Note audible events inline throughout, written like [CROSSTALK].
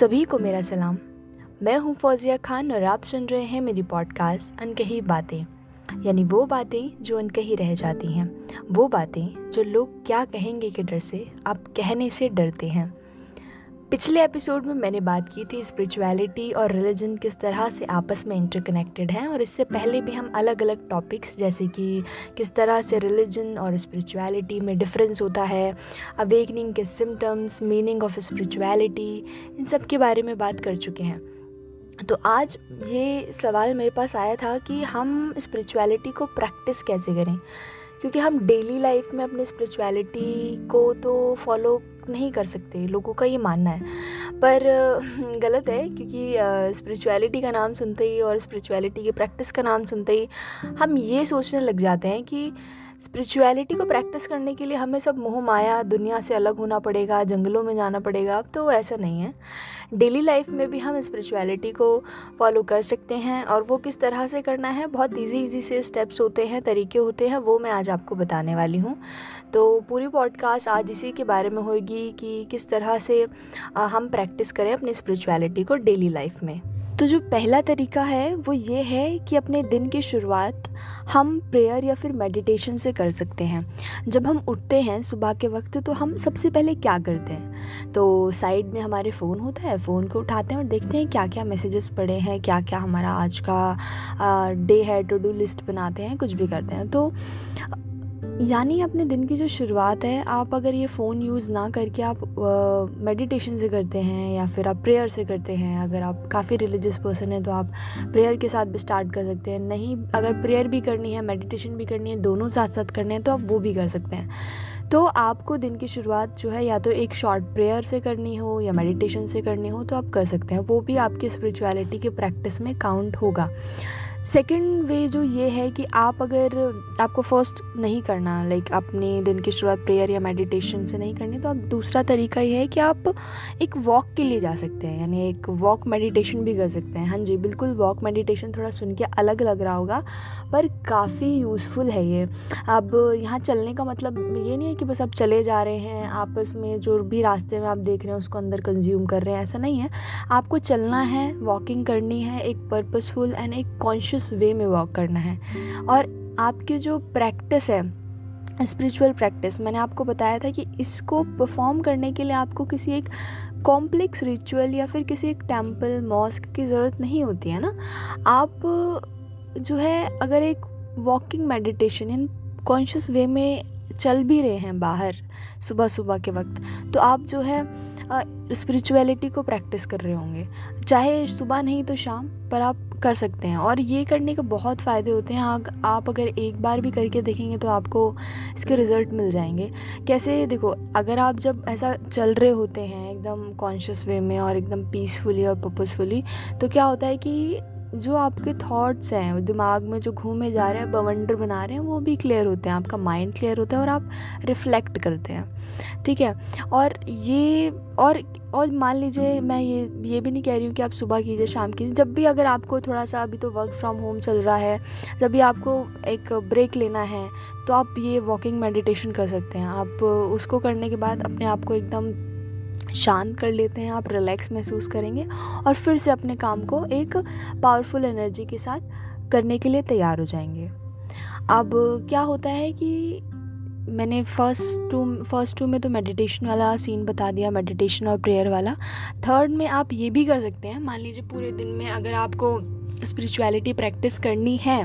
सभी को मेरा सलाम। मैं हूँ फौजिया खान और आप सुन रहे हैं मेरी पॉडकास्ट अनकही बातें। यानी वो बातें जो अनकही रह जाती हैं। वो बातें जो लोग क्या कहेंगे के डर से, आप कहने से डरते हैं। पिछले एपिसोड में मैंने बात की थी स्पिरिचुअलिटी और रिलीजन किस तरह से आपस में इंटरकनेक्टेड हैं, और इससे पहले भी हम अलग अलग टॉपिक्स जैसे कि किस तरह से रिलीजन और स्पिरिचुअलिटी में डिफरेंस होता है अवेकनिंग के सिम्टम्स मीनिंग ऑफ़ स्पिरिचुअलिटी इन सब के बारे में बात कर चुके हैं। तो आज ये सवाल मेरे पास आया था कि हम स्पिरिचुअलिटी को प्रैक्टिस कैसे करें? क्योंकि हम डेली लाइफ में अपने स्पिरिचुअलिटी को तो फॉलो नहीं कर सकते, लोगों का ये मानना है। पर, [LAUGHS] गलत है, क्योंकि स्पिरिचुअलिटी का नाम सुनते ही और स्पिरिचुअलिटी की प्रैक्टिस का नाम सुनते ही हम ये सोचने लग जाते हैं कि स्पिरिचुअलिटी को प्रैक्टिस करने के लिए हमें सब मोह माया, दुनिया से अलग होना पड़ेगा, जंगलों में जाना पड़ेगा, अब तो ऐसा नहीं है। डेली लाइफ में भी हम स्पिरिचुअलिटी को फॉलो कर सकते हैं और वो किस तरह से करना है, बहुत इजी इजी से स्टेप्स होते हैं, तरीके होते हैं, वो मैं आज आपको बताने वाली हूँ। तो पूरी पॉडकास्ट आज इसी के बारे में होगी कि किस तरह से हम प्रैक्टिस करें अपनी स्पिरिचुअलिटी को डेली लाइफ में। तो जो पहला तरीका है, वो ये है कि अपने दिन की शुरुआत हम प्रेयर या फिर मेडिटेशन से कर सकते हैं। जब हम उठते हैं सुबह के वक्त तो हम सबसे पहले क्या करते हैं? तो साइड में हमारे फ़ोन होता है फ़ोन को उठाते हैं और देखते हैं क्या क्या मैसेजेस पड़े हैं क्या क्या हमारा आज का डे है टू डू लिस्ट बनाते हैं, कुछ भी करते हैं। तो यानी अपने दिन की जो शुरुआत है, आप अगर ये फ़ोन यूज़ ना करके आप मेडिटेशन से करते हैं या फिर आप प्रेयर से करते हैं, अगर आप काफ़ी रिलीजियस पर्सन हैं तो आप प्रेयर के साथ भी स्टार्ट कर सकते हैं। नहीं, अगर प्रेयर भी करनी है मेडिटेशन भी करनी है, दोनों साथ साथ करने हैं तो आप वो भी कर सकते हैं। तो आपको दिन की शुरुआत जो है, या तो एक शॉर्ट प्रेयर से करनी हो या मेडिटेशन से करनी हो तो आप कर सकते हैं। वो भी आपकी स्पिरिचुअलिटी के प्रैक्टिस में काउंट होगा। सेकेंड वे जो ये है कि आप अगर आपको फ़र्स्ट नहीं करना लाइक अपने दिन की शुरुआत प्रेयर या मेडिटेशन से नहीं करनी तो आप दूसरा तरीका ये है कि आप एक वॉक के लिए जा सकते हैं, यानी एक वॉक मेडिटेशन भी कर सकते हैं। हाँ जी, बिल्कुल वॉक मेडिटेशन थोड़ा सुन के अलग लग रहा होगा, पर काफ़ी यूज़फुल है ये। अब यहाँ चलने का मतलब ये नहीं है कि बस आप चले जा रहे हैं, आपस में जो भी रास्ते में आप देख रहे हैं उसको अंदर कंज्यूम कर रहे हैं, ऐसा नहीं है। आपको चलना है वॉकिंग करनी है, एक पर्पसफुल एंड एक कॉन्शियस कॉन्शियस वे में वॉक करना है। और आपकी जो प्रैक्टिस है स्पिरिचुअल प्रैक्टिस मैंने आपको बताया था कि इसको परफॉर्म करने के लिए आपको किसी एक कॉम्प्लेक्स रिचुअल या फिर किसी एक टेंपल मॉस्क की ज़रूरत नहीं होती, है ना? आप जो है, अगर एक walking meditation in conscious way में चल भी रहे हैं बाहर सुबह सुबह के वक्त तो आप जो है स्पिरिचुअलिटी को प्रैक्टिस कर रहे होंगे। चाहे सुबह नहीं तो शाम, पर आप कर सकते हैं। और ये करने के बहुत फ़ायदे होते हैं। आप अगर एक बार भी करके देखेंगे तो आपको इसके रिज़ल्ट मिल जाएँगे। कैसे, देखो, अगर आप जब ऐसा चल रहे होते हैं एकदम कॉन्शियस वे में और एकदम पीसफुली और पर्पसफुली तो क्या होता है कि जो आपके थॉट्स हैं दिमाग में जो घूमे जा रहे हैं, बवंडर बना रहे हैं, वो भी क्लियर होते हैं, आपका माइंड क्लियर होता है और आप रिफ्लेक्ट करते हैं, ठीक है? और ये, और और मान लीजिए मैं ये ये भी नहीं कह रही हूँ कि आप सुबह कीजिए, शाम कीजिए, जब भी अगर आपको थोड़ा सा अभी तो वर्क फ्रॉम होम चल रहा है, जब भी आपको एक ब्रेक लेना है तो आप ये वॉकिंग मेडिटेशन कर सकते हैं, आप उसको करने के बाद अपने आप को एकदम शांत कर लेते हैं, आप रिलैक्स महसूस करेंगे और फिर से अपने काम को एक पावरफुल एनर्जी के साथ करने के लिए तैयार हो जाएँगे। अब क्या होता है कि मैंने फ़र्स्ट टू फ़र्स्ट टू में तो मेडिटेशन वाला सीन बता दिया मेडिटेशन और प्रेयर वाला। थर्ड में आप ये भी कर सकते हैं, मान लीजिए पूरे दिन में अगर आपको स्पिरिचुअलिटी प्रैक्टिस करनी है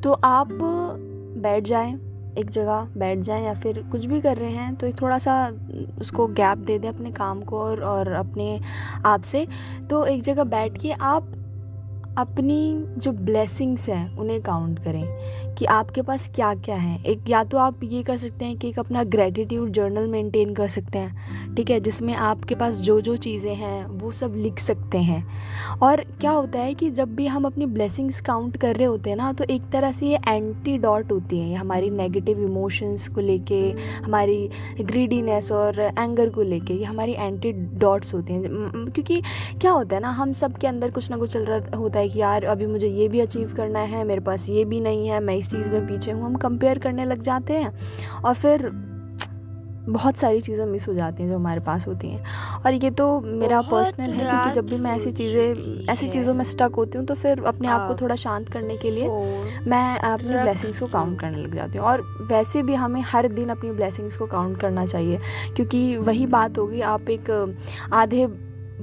तो आप बैठ जाएँ एक जगह बैठ जाएँ या फिर कुछ भी कर रहे हैं तो एक थोड़ा सा उसको गैप दे दें अपने काम को और और अपने आप से। तो एक जगह बैठ के आप अपनी जो ब्लेसिंग्स हैं, उन्हें काउंट करें। कि आपके पास क्या क्या है। एक, या तो आप ये कर सकते हैं कि एक अपना ग्रेटिट्यूड जर्नल मेंटेन कर सकते हैं, ठीक है, जिसमें आपके पास जो जो चीज़ें हैं, वो सब लिख सकते हैं। और क्या होता है कि जब भी हम अपनी ब्लेसिंग्स काउंट कर रहे होते हैं ना तो एक तरह से ये एंटी डॉट होती है हमारी नेगेटिव इमोशंस को लेके, हमारी ग्रीडीनेस और एंगर को लेके, ये हमारी एंटी डॉट्स होती हैं। क्योंकि क्या होता है ना, हम सब के अंदर कुछ ना कुछ चल रहा होता है कि यार, अभी मुझे ये भी अचीव करना है, मेरे पास ये भी नहीं है, मैं इस चीज़ में पीछे हूँ हम कंपेयर करने लग जाते हैं और फिर बहुत सारी चीज़ें मिस हो जाती हैं जो हमारे पास होती हैं। और ये तो मेरा पर्सनल है क्योंकि जब भी मैं ऐसी चीज़ें ऐसी चीज़ों में स्टक होती हूँ तो फिर अपने आप को थोड़ा शांत करने के लिए मैं अपनी ब्लेसिंग्स को काउंट करने लग जाती हूँ। और वैसे भी हमें हर दिन अपनी ब्लेसिंग्स को काउंट करना चाहिए क्योंकि वही बात होगी आप एक आधे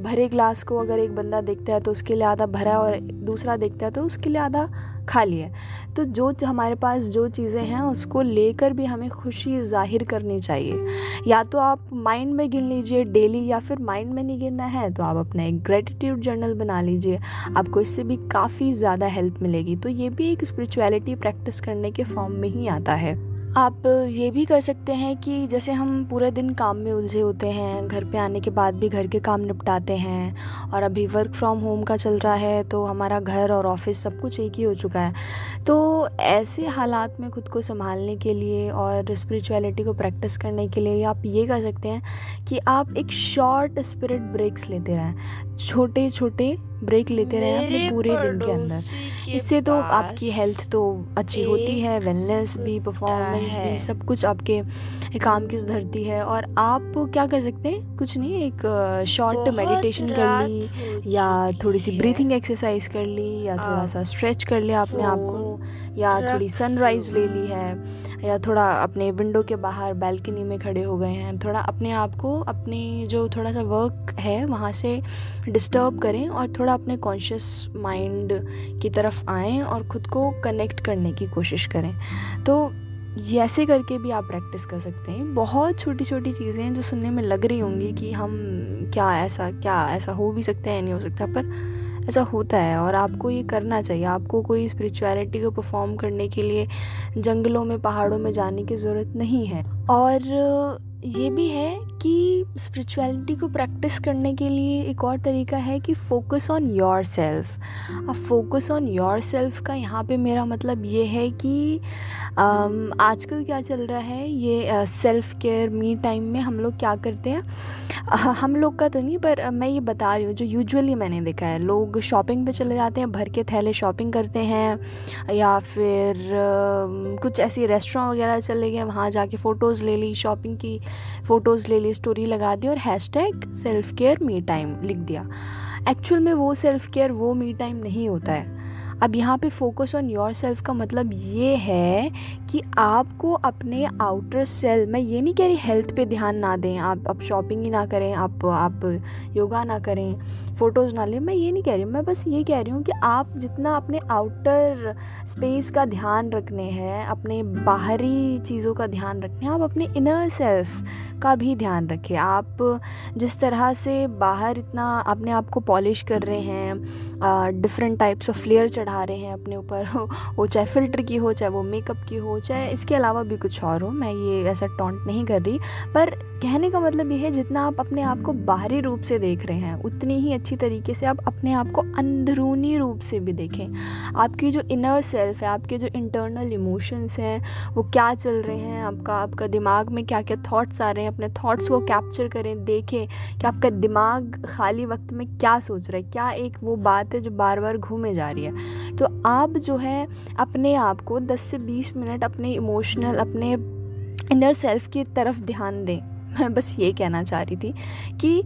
भरे ग्लास को अगर एक बंदा देखता है तो उसके लिए आधा भरा और दूसरा देखता है तो उसके लिए आधा खाली है तो जो हमारे पास जो चीज़ें हैं, उसको लेकर भी हमें खुशी ज़ाहिर करनी चाहिए। या तो आप माइंड में गिन लीजिए डेली या फिर माइंड में नहीं गिनना है तो आप अपना एक ग्रेटिट्यूड जर्नल बना लीजिए। आपको इससे भी काफ़ी ज़्यादा हेल्प मिलेगी। तो ये भी एक स्पिरिचुअलिटी प्रैक्टिस करने के फॉर्म में ही आता है। आप ये भी कर सकते हैं कि जैसे हम पूरे दिन काम में उलझे होते हैं, घर पे आने के बाद भी घर के काम निपटाते हैं और अभी वर्क फ्रॉम होम का चल रहा है तो हमारा घर और ऑफ़िस सब कुछ एक ही हो चुका है। तो ऐसे हालात में खुद को संभालने के लिए और स्पिरिचुअलिटी को प्रैक्टिस करने के लिए आप ये कर सकते हैं कि आप एक शॉर्ट स्पिरिट ब्रेक्स लेते रहें। छोटे छोटे ब्रेक लेते रहें अपने पूरे दिन के अंदर। इससे तो आपकी हेल्थ तो अच्छी होती है वेलनेस भी परफॉर्मेंस भी सब कुछ आपके काम की सुधरती है। और आप क्या कर सकते हैं? कुछ नहीं एक शॉर्ट मेडिटेशन कर ली या थोड़ी सी ब्रीथिंग एक्सरसाइज कर ली या थोड़ा सा स्ट्रेच कर लिया आपने आप को। या थोड़ी सनराइज़ ले ली है या थोड़ा अपने विंडो के बाहर बैल्कनी में खड़े हो गए हैं। थोड़ा अपने आप को अपने जो थोड़ा सा वर्क है वहाँ से डिस्टर्ब करें और थोड़ा अपने कॉन्शियस माइंड की तरफ़ आएँ और ख़ुद को कनेक्ट करने की कोशिश करें। तो ये ऐसे करके भी आप प्रैक्टिस कर सकते हैं। बहुत छोटी छोटी चीज़ें हैं जो सुनने में लग रही होंगी कि हम क्या ऐसा क्या ऐसा हो भी सकता है नहीं हो सकता पर ऐसा होता है और आपको ये करना चाहिए। आपको कोई स्पिरिचुअलिटी को परफॉर्म करने के लिए जंगलों में, पहाड़ों में जाने की ज़रूरत नहीं है। और ये भी है कि स्पिरिचुअलिटी को प्रैक्टिस करने के लिए एक और तरीका है कि फोकस ऑन योर सेल्फ अब फोकस ऑन योर सेल्फ का यहाँ पे मेरा मतलब ये है कि आजकल क्या चल रहा है? ये सेल्फ केयर मी टाइम में हम लोग क्या करते हैं? हम लोग का तो नहीं, पर मैं ये बता रही हूँ, जो यूजुअली मैंने देखा है, लोग शॉपिंग पे चले जाते हैं, भर के थैले शॉपिंग करते हैं, या फिर कुछ ऐसी रेस्टोरेंट वगैरह चले गए, वहाँ जाके फ़ोटोज़ ले ली शॉपिंग की फ़ोटोज़ ले ली स्टोरी लगा दिया और hashtag self care me time लिख दिया। एक्चुअल में वो सेल्फ केयर वो मी टाइम नहीं होता है। अब यहाँ पे फोकस ऑन योर सेल्फ का मतलब ये है कि आपको अपने आउटर सेल्फ मैं, ये नहीं कह रही हेल्थ पे ध्यान ना दें, आप आप शॉपिंग ही ना करें, आप आप योगा ना करें फ़ोटोज़ ना लें, मैं ये नहीं कह रही मैं बस ये कह रही हूँ कि आप जितना अपने आउटर स्पेस का ध्यान रखने हैं, अपने बाहरी चीज़ों का ध्यान रखने आप अपने इनर सेल्फ का भी ध्यान रखें। आप जिस तरह से बाहर इतना अपने आप को पॉलिश कर रहे हैं डिफरेंट टाइप्स ऑफ़ फ्लेयर चढ़ा रहे हैं अपने ऊपर, [LAUGHS] वो चाहे फ़िल्टर की हो, चाहे वो मेकअप की हो, चाहे इसके अलावा भी कुछ और हो, मैं ये ऐसा टॉन्ट नहीं कर रही। पर कहने का मतलब ये है, जितना आप अपने आप को बाहरी रूप से देख रहे हैं, उतनी ही अच्छी तरीके से आप अपने आप को अंदरूनी रूप से भी देखें। आपकी जो इनर सेल्फ है, आपके जो इंटरनल इमोशंस हैं, वो क्या चल रहे हैं, आपका आपका दिमाग में क्या क्या थॉट्स आ रहे हैं, अपने थॉट्स को कैप्चर करें, देखें कि आपका दिमाग खाली वक्त में क्या सोच रहा है, क्या एक वो बात है जो बार बार घूमे जा रही है। तो आप जो है अपने आप को 10 से 20 मिनट अपने इमोशनल अपने इनर सेल्फ की तरफ़ ध्यान दें। [LAUGHS] मैं बस ये कहना चाह रही थी कि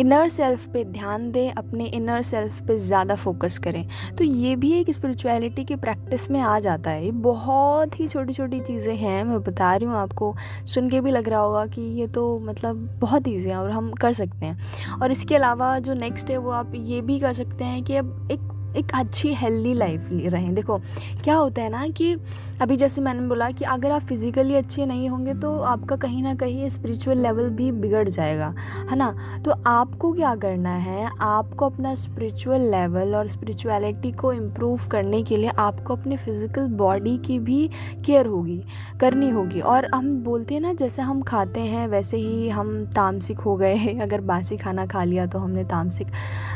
इनर सेल्फ पे ध्यान दें, अपने इनर सेल्फ पे ज़्यादा फोकस करें। तो ये भी एक स्पिरिचुअलिटी की प्रैक्टिस में आ जाता है। ये बहुत ही छोटी छोटी चीज़ें हैं, मैं बता रही हूँ आपको। सुन के भी लग रहा होगा कि ये तो मतलब बहुत ईजी है और हम कर सकते हैं। और इसके अलावा जो नेक्स्ट है वो आप ये भी कर सकते हैं कि अब एक एक अच्छी हेल्दी लाइफ रहें। देखो, क्या होता है ना कि अभी जैसे मैंने बोला कि अगर आप फिज़िकली अच्छे नहीं होंगे तो आपका कहीं ना कहीं स्पिरिचुअल लेवल भी बिगड़ जाएगा, है ना? तो आपको क्या करना है? आपको अपना स्पिरिचुअल लेवल और स्पिरिचुअलिटी को इम्प्रूव करने के लिए आपको अपने फ़िज़िकल बॉडी की भी केयर होगी, करनी होगी। और हम बोलते हैं ना, जैसे हम खाते हैं, वैसे ही हम तामसिक हो गए अगर बासी खाना खा लिया तो हमने तामसिक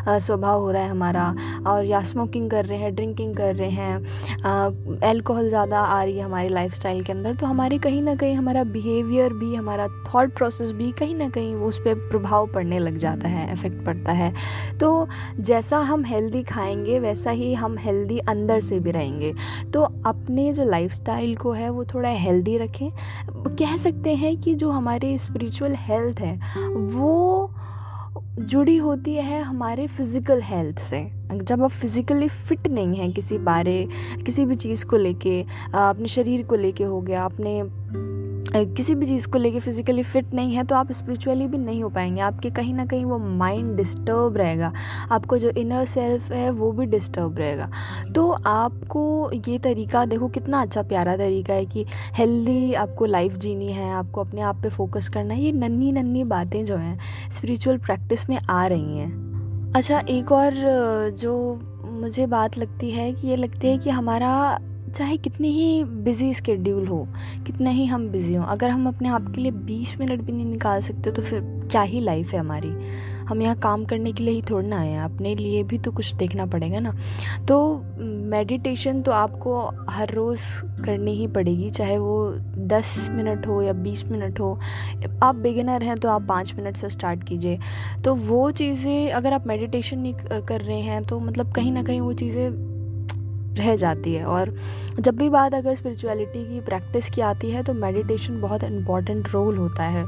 स्वभाव हो रहा है हमारा। और या स्मोकिंग कर रहे हैं ड्रिंकिंग कर रहे हैं अल्कोहल ज़्यादा आ रही है हमारी लाइफ के अंदर तो हमारे कहीं ना कहीं हमारा बिहेवियर भी, हमारा थॉट प्रोसेस भी कहीं ना कहीं उस पर प्रभाव पड़ने लग जाता है इफ़ेक्ट पड़ता है। तो जैसा हम हेल्दी खाएँगे, वैसा ही हम हेल्दी अंदर से भी रहेंगे। तो अपने जो लाइफ को है, वो थोड़ा हेल्दी रखें। कह सकते हैं कि जो हमारे स्पिरिचुअल हेल्थ है, वो जुड़ी होती है हमारे फ़िज़िकल हेल्थ से। जब आप फिज़िकली फ़िट नहीं हैं किसी बारे, किसी भी चीज़ को लेके, अपने शरीर को लेके हो गया, अपने किसी भी चीज़ को लेके फिज़िकली फ़िट नहीं है तो आप स्पिरिचुअली भी नहीं हो पाएँगे। आपके कहीं ना कहीं वो माइंड डिस्टर्ब रहेगा। आपको जो इनर सेल्फ है, वो भी डिस्टर्ब रहेगा। तो आपको ये तरीका देखो, कितना अच्छा प्यारा तरीका है कि हेल्दी आपको लाइफ जीनी है, आपको अपने आप पे फोकस करना है। ये नन्नी नन्नी बातें जो हैं स्पिरिचुअल प्रैक्टिस में आ रही हैं। अच्छा एक और जो मुझे बात लगती है कि ये लगती है कि हमारा चाहे कितनी ही बिज़ी स्केड्यूल हो, कितने ही हम बिज़ी हों, अगर हम अपने आप के लिए बीस मिनट भी नहीं निकाल सकते तो फिर क्या ही लाइफ है हमारी? हम यहाँ काम करने के लिए ही थोड़ा ना आए हैं, अपने लिए भी तो कुछ देखना पड़ेगा ना। तो मेडिटेशन तो आपको हर रोज़ करनी ही पड़ेगी, चाहे वो दस मिनट हो या बीस मिनट हो। आप बिगिनर हैं तो आप पाँच मिनट से स्टार्ट कीजिए। तो वो चीज़ें, अगर आप मेडिटेशन नहीं कर रहे हैं तो मतलब कहीं ना कहीं वो चीज़ें रह जाती है। और जब भी बात अगर स्पिरिचुअलिटी की प्रैक्टिस की आती है तो मेडिटेशन बहुत इंपॉर्टेंट रोल होता है।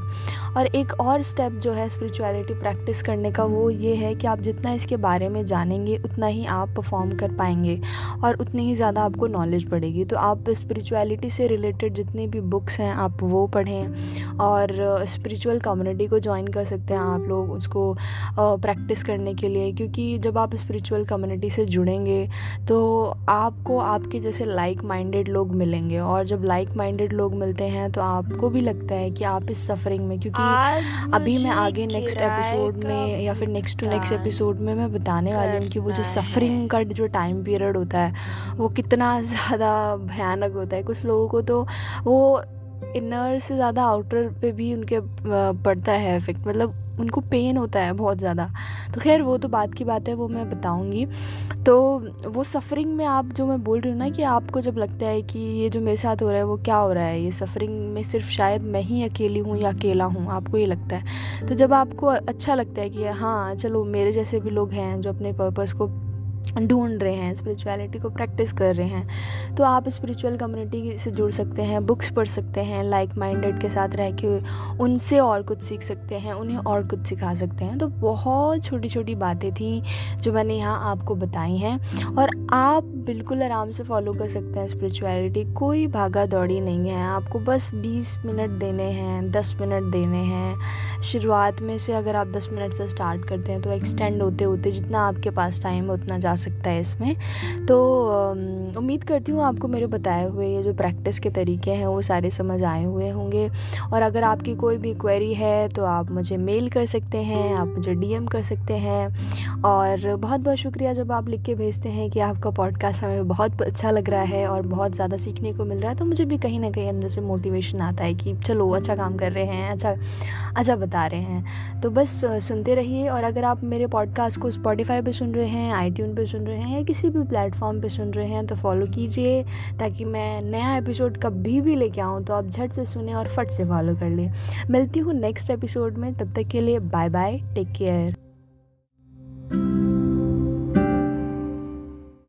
और एक और स्टेप जो है स्पिरिचुअलिटी प्रैक्टिस करने का, वो ये है कि आप जितना इसके बारे में जानेंगे, उतना ही आप परफॉर्म कर पाएँगे और उतनी ही ज़्यादा आपको नॉलेज बढ़ेगी। तो आप स्पिरिचुअलिटी से रिलेटेड जितनी भी बुक्स हैं, आप वो पढ़ें और स्पिरिचुअल कम्युनिटी को ज्वाइन कर सकते हैं आप लोग उसको प्रैक्टिस करने के लिए। क्योंकि जब आप स्पिरिचुअल कम्युनिटी से जुड़ेंगे तो आपको आपके जैसे लाइक माइंडेड लोग मिलेंगे और जब लाइक माइंडेड लोग मिलते हैं तो आपको भी लगता है कि आप इस सफ़रिंग में क्योंकि अभी मैं आगे नेक्स्ट एपिसोड में या फिर नेक्स्ट टू नेक्स्ट एपिसोड में मैं बताने वाली हूँ कि वो जो सफ़रिंग का जो टाइम पीरियड होता है वो कितना [LAUGHS] ज़्यादा भयानक होता है। कुछ लोगों को तो वो इनर से ज़्यादा आउटर पे भी उनके पड़ता है इफ़ेक्ट मतलब उनको पेन होता है बहुत ज़्यादा। तो खैर, वो तो बात की बात है, वो मैं बताऊँगी। तो वो सफ़रिंग में आप जो मैं बोल रही हूँ ना कि आपको जब लगता है कि ये जो मेरे साथ हो रहा है, वो क्या हो रहा है? ये सफ़रिंग में सिर्फ़ शायद मैं ही अकेली हूँ या अकेला हूँ? आपको ये लगता है? तो जब आपको अच्छा लगता है कि हाँ चलो मेरे जैसे भी लोग हैं जो अपने पर्पज़ को ढूंढ रहे हैं स्पिरिचुअलिटी को प्रैक्टिस कर रहे हैं तो आप स्पिरिचुअल कम्युनिटी से जुड़ सकते हैं बुक्स पढ़ सकते हैं लाइक माइंडेड के साथ रह के उनसे और कुछ सीख सकते हैं, उन्हें और कुछ सिखा सकते हैं तो बहुत छोटी छोटी बातें थी जो मैंने यहाँ आपको बताई हैं, और आप बिल्कुल आराम से फॉलो कर सकते हैं स्पिरिचुअलिटी कोई भागा दौड़ी नहीं है, आपको बस बीस मिनट देने हैं, दस मिनट देने हैं, शुरुआत में से अगर आप दस मिनट से स्टार्ट करते हैं तो एक्सटेंड होते होते जितना आपके पास टाइम है, उतना जा सकता है इसमें। तो उम्मीद करती हूँ आपको मेरे बताए हुए ये जो प्रैक्टिस के तरीके हैं वो सारे समझ आए हुए होंगे। और अगर आपकी कोई भी क्वेरी है तो आप मुझे मेल कर सकते हैं, आप मुझे डीएम कर सकते हैं। और बहुत बहुत शुक्रिया जब आप लिख के भेजते हैं कि आपका पॉडकास्ट हमें बहुत अच्छा लग रहा है और बहुत ज़्यादा सीखने को मिल रहा है तो मुझे भी कहीं ना कहीं अंदर से मोटिवेशन आता है कि चलो अच्छा काम कर रहे हैं अच्छा अच्छा बता रहे हैं। तो बस सुनते रहिए और अगर आप मेरे पॉडकास्ट को स्पॉटिफाई पे सुन रहे हैं आई पे सुन रहे हैं या किसी भी प्लेटफॉर्म पे सुन रहे हैं तो फॉलो कीजिए ताकि मैं नया एपिसोड कभी भी लेके आऊँ तो आप झट से सुने और फट से फॉलो कर लें। मिलती हूँ नेक्स्ट एपिसोड में, तब तक के लिए बाय बाय टेक केयर।